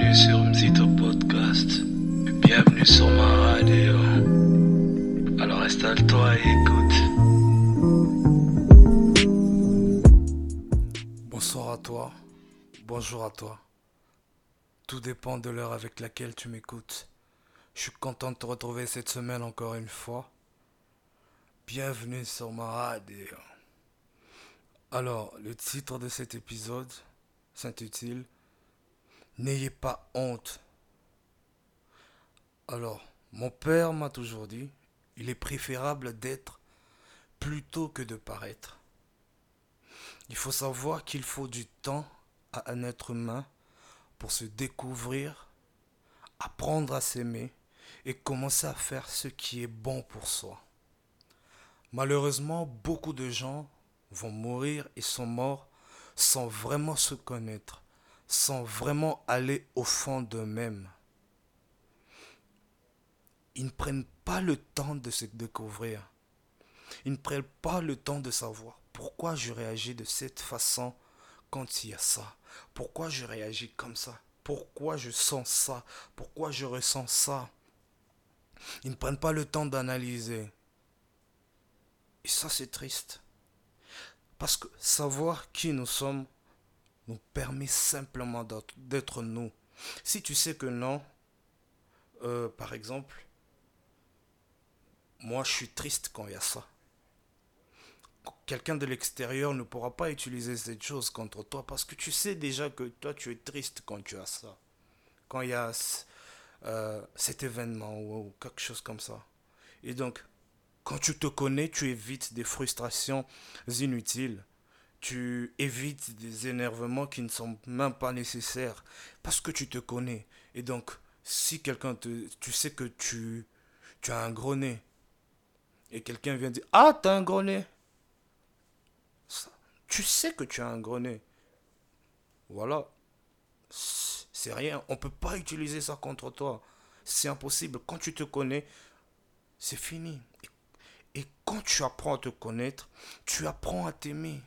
Bienvenue sur Mzito Podcast. Bienvenue sur ma radio. Alors installe-toi et écoute. Bonsoir à toi, bonjour à toi. Tout dépend de l'heure avec laquelle tu m'écoutes. Je suis content de te retrouver cette semaine encore une fois. Bienvenue sur ma radio. Alors, le titre de cet épisode s'intitule N'ayez pas honte. Alors, mon père m'a toujours dit, il est préférable d'être plutôt que de paraître. Il faut savoir qu'il faut du temps à un être humain pour se découvrir, apprendre à s'aimer et commencer à faire ce qui est bon pour soi. Malheureusement, beaucoup de gens vont mourir et sont morts sans vraiment se connaître, sans vraiment aller au fond d'eux-mêmes. Ils ne prennent pas le temps de se découvrir. Ils ne prennent pas le temps de savoir pourquoi je réagis de cette façon quand il y a ça. Pourquoi je réagis comme ça. Pourquoi je sens ça. Pourquoi je ressens ça. Ils ne prennent pas le temps d'analyser. Et ça, c'est triste. Parce que savoir qui nous sommes nous permet simplement d'être nous. Si tu sais que non, euh, par exemple, moi je suis triste quand il y a ça. Quelqu'un de l'extérieur ne pourra pas utiliser cette chose contre toi parce que tu sais déjà que toi tu es triste quand tu as ça. Quand il y a euh, cet événement ou quelque chose comme ça. Et donc, quand tu te connais, tu évites des frustrations inutiles tu évites des énervements qui ne sont même pas nécessaires parce que tu te connais. Et donc, si quelqu'un te. Tu sais que tu, tu as un gros et quelqu'un vient dire Ah, t'as un gros nez Tu sais que tu as un gros. Voilà. C'est rien. On ne peut pas utiliser ça contre toi. C'est impossible. Quand tu te connais, c'est fini. Et quand tu apprends à te connaître, tu apprends à t'aimer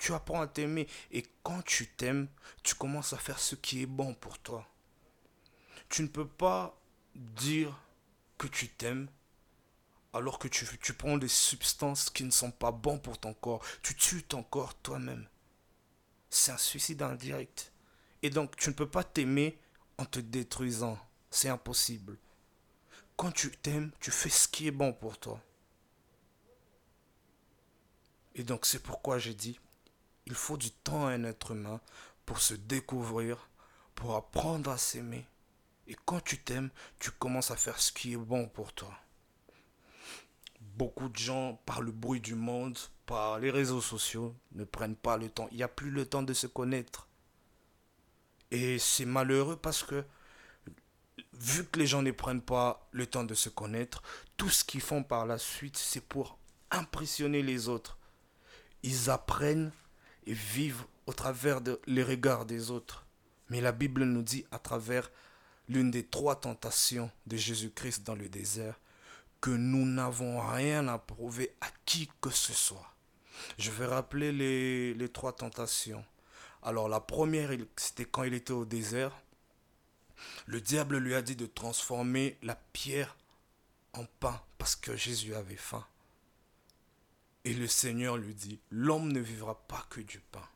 tu apprends à t'aimer. Et quand tu t'aimes, tu commences à faire ce qui est bon pour toi. Tu ne peux pas dire que tu t'aimes alors que tu, prends des substances qui ne sont pas bonnes pour ton corps. Tu tues ton corps toi-même. C'est un suicide indirect. Et donc, tu ne peux pas t'aimer en te détruisant. C'est impossible. Quand tu t'aimes, tu fais ce qui est bon pour toi. Et donc, c'est pourquoi j'ai dit, il faut du temps à un être humain pour se découvrir, pour apprendre à s'aimer. Et quand tu t'aimes, tu commences à faire ce qui est bon pour toi. Beaucoup de gens, par le bruit du monde, par les réseaux sociaux, ne prennent pas le temps. Il n'y a plus le temps de se connaître. Et c'est malheureux parce que, vu que les gens ne prennent pas le temps de se connaître, tout ce qu'ils font par la suite, c'est pour impressionner les autres. Ils apprennent et vivre au travers de les regards des autres. Mais la Bible nous dit à travers l'une des trois tentations de Jésus-Christ dans le désert que nous n'avons rien à prouver à qui que ce soit. Je vais rappeler les, les trois tentations. Alors la première, c'était quand il était au désert. Le diable lui a dit de transformer la pierre en pain parce que Jésus avait faim. Et le Seigneur lui dit, l'homme ne vivra pas que du pain.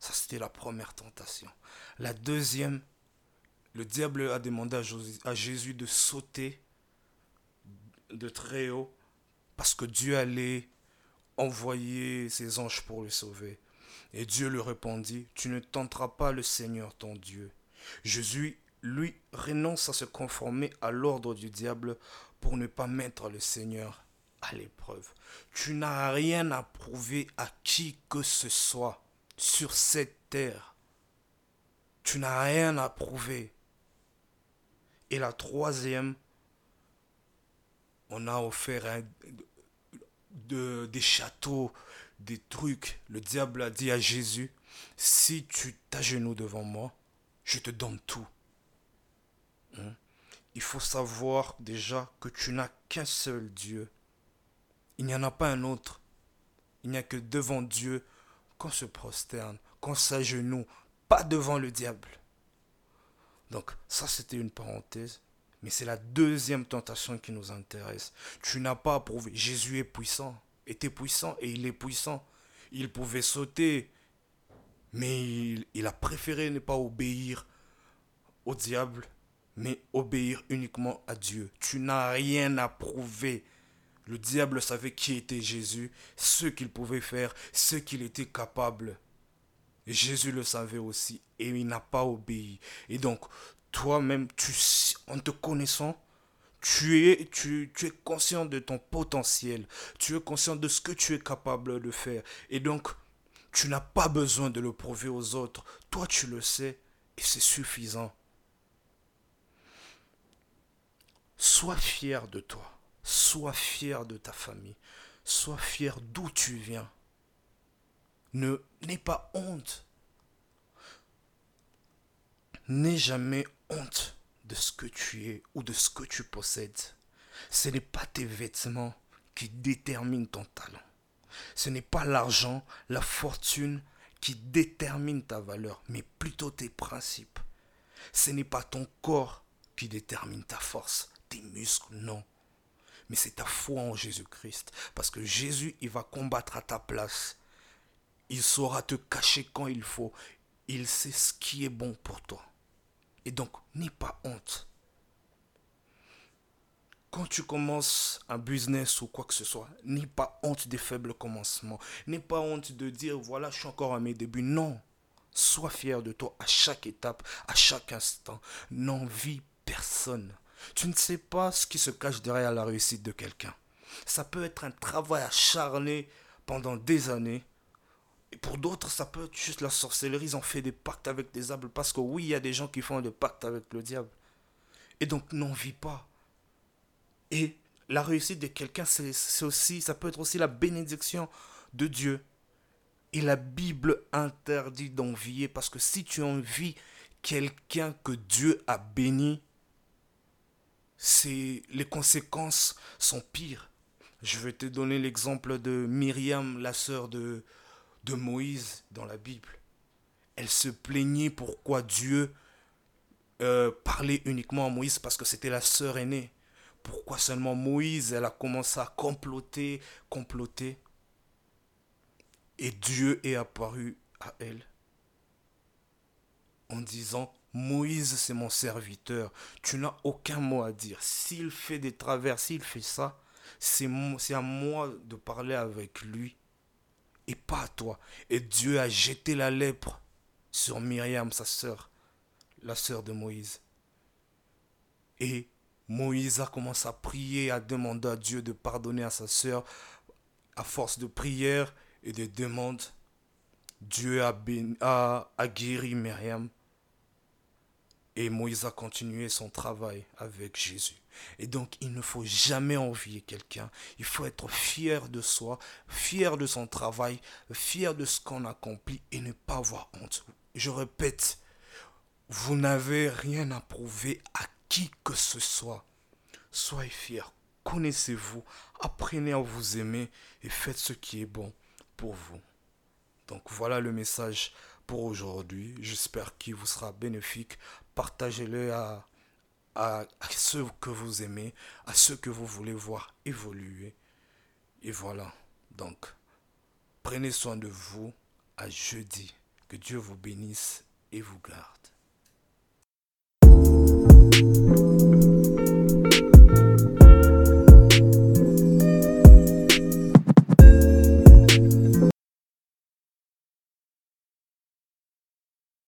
Ça, c'était la première tentation. La deuxième, le diable a demandé à Jésus de sauter de très haut parce que Dieu allait envoyer ses anges pour le sauver. Et Dieu lui répondit, tu ne tenteras pas le Seigneur ton Dieu. Jésus, lui, renonce à se conformer à l'ordre du diable pour ne pas mettre le Seigneur l'épreuve. Tu n'as rien à prouver à qui que ce soit sur cette terre. Tu n'as rien à prouver. Et la troisième, on a offert de, des châteaux, des trucs. Le diable a dit à Jésus, si tu t'agenouilles devant moi, je te donne tout. Hein? Il faut savoir déjà que tu n'as qu'un seul Dieu il n'y en a pas un autre. Il n'y a que devant Dieu qu'on se prosterne, qu'on s'agenouille, pas devant le diable. Donc ça, c'était une parenthèse. Mais c'est la deuxième tentation qui nous intéresse. Tu n'as pas approuvé. Jésus est puissant, était puissant et il est puissant. Il pouvait sauter, mais il, il a préféré ne pas obéir au diable, mais obéir uniquement à Dieu. Tu n'as rien à prouver. Le diable savait qui était Jésus, ce qu'il pouvait faire, ce qu'il était capable. Jésus le savait aussi et il n'a pas obéi. Et donc, toi-même, tu, en te connaissant, tu es, tu es conscient de ton potentiel. Tu es conscient de ce que tu es capable de faire. Et donc, tu n'as pas besoin de le prouver aux autres. Toi, tu le sais et c'est suffisant. Sois fier de toi. Sois fier de ta famille. Sois fier d'où tu viens. Ne n'aie pas honte. N'aie jamais honte de ce que tu es ou de ce que tu possèdes. Ce n'est pas tes vêtements qui déterminent ton talent. Ce n'est pas l'argent, la fortune qui détermine ta valeur, mais plutôt tes principes. Ce n'est pas ton corps qui détermine ta force, tes muscles, non. Mais c'est ta foi en Jésus-Christ. Parce que Jésus, il va combattre à ta place. Il saura te cacher quand il faut. Il sait ce qui est bon pour toi. Et donc, n'aie pas honte. Quand tu commences un business ou quoi que ce soit, n'aie pas honte des faibles commencements. N'aie pas honte de dire, voilà, je suis encore à mes débuts. Non. Sois fier de toi à chaque étape, à chaque instant. N'envie personne. Tu ne sais pas ce qui se cache derrière la réussite de quelqu'un. Ça peut être un travail acharné pendant des années. Et pour d'autres, ça peut être juste la sorcellerie. Ils ont fait des pactes avec des diables. Parce que oui, il y a des gens qui font des pactes avec le diable. Et donc, n'en vis pas. Et la réussite de quelqu'un, c'est aussi, ça peut être aussi la bénédiction de Dieu. Et la Bible interdit d'envier parce que si tu envies quelqu'un que Dieu a béni, c'est les conséquences sont pires. Je vais te donner l'exemple de Myriam, la sœur de, de Moïse dans la Bible. Elle se plaignait pourquoi Dieu euh, parlait uniquement à Moïse parce que c'était la sœur aînée. Pourquoi seulement Moïse? Elle a commencé à comploter, comploter. Et Dieu est apparu à elle en disant Moïse, c'est mon serviteur. Tu n'as aucun mot à dire. S'il fait des travers, s'il fait ça, c'est à moi de parler avec lui et pas à toi. Et Dieu a jeté la lèpre sur Myriam, sa sœur, la sœur de Moïse. Et Moïse a commencé à prier, à demander à Dieu de pardonner à sa sœur. À force de prière et de demandes, Dieu a, a, a guéri Myriam et Moïse a continué son travail avec Jésus. Et donc, il ne faut jamais envier quelqu'un. Il faut être fier de soi, fier de son travail, fier de ce qu'on accomplit et ne pas avoir honte. Je répète, vous n'avez rien à prouver à qui que ce soit. Soyez fiers, connaissez-vous, apprenez à vous aimer et faites ce qui est bon pour vous. Donc voilà le message pour aujourd'hui. J'espère qu'il vous sera bénéfique. Partagez-le à, à, ceux que vous aimez, à ceux que vous voulez voir évoluer. Et voilà. Donc, prenez soin de vous. À jeudi. Que Dieu vous bénisse et vous garde.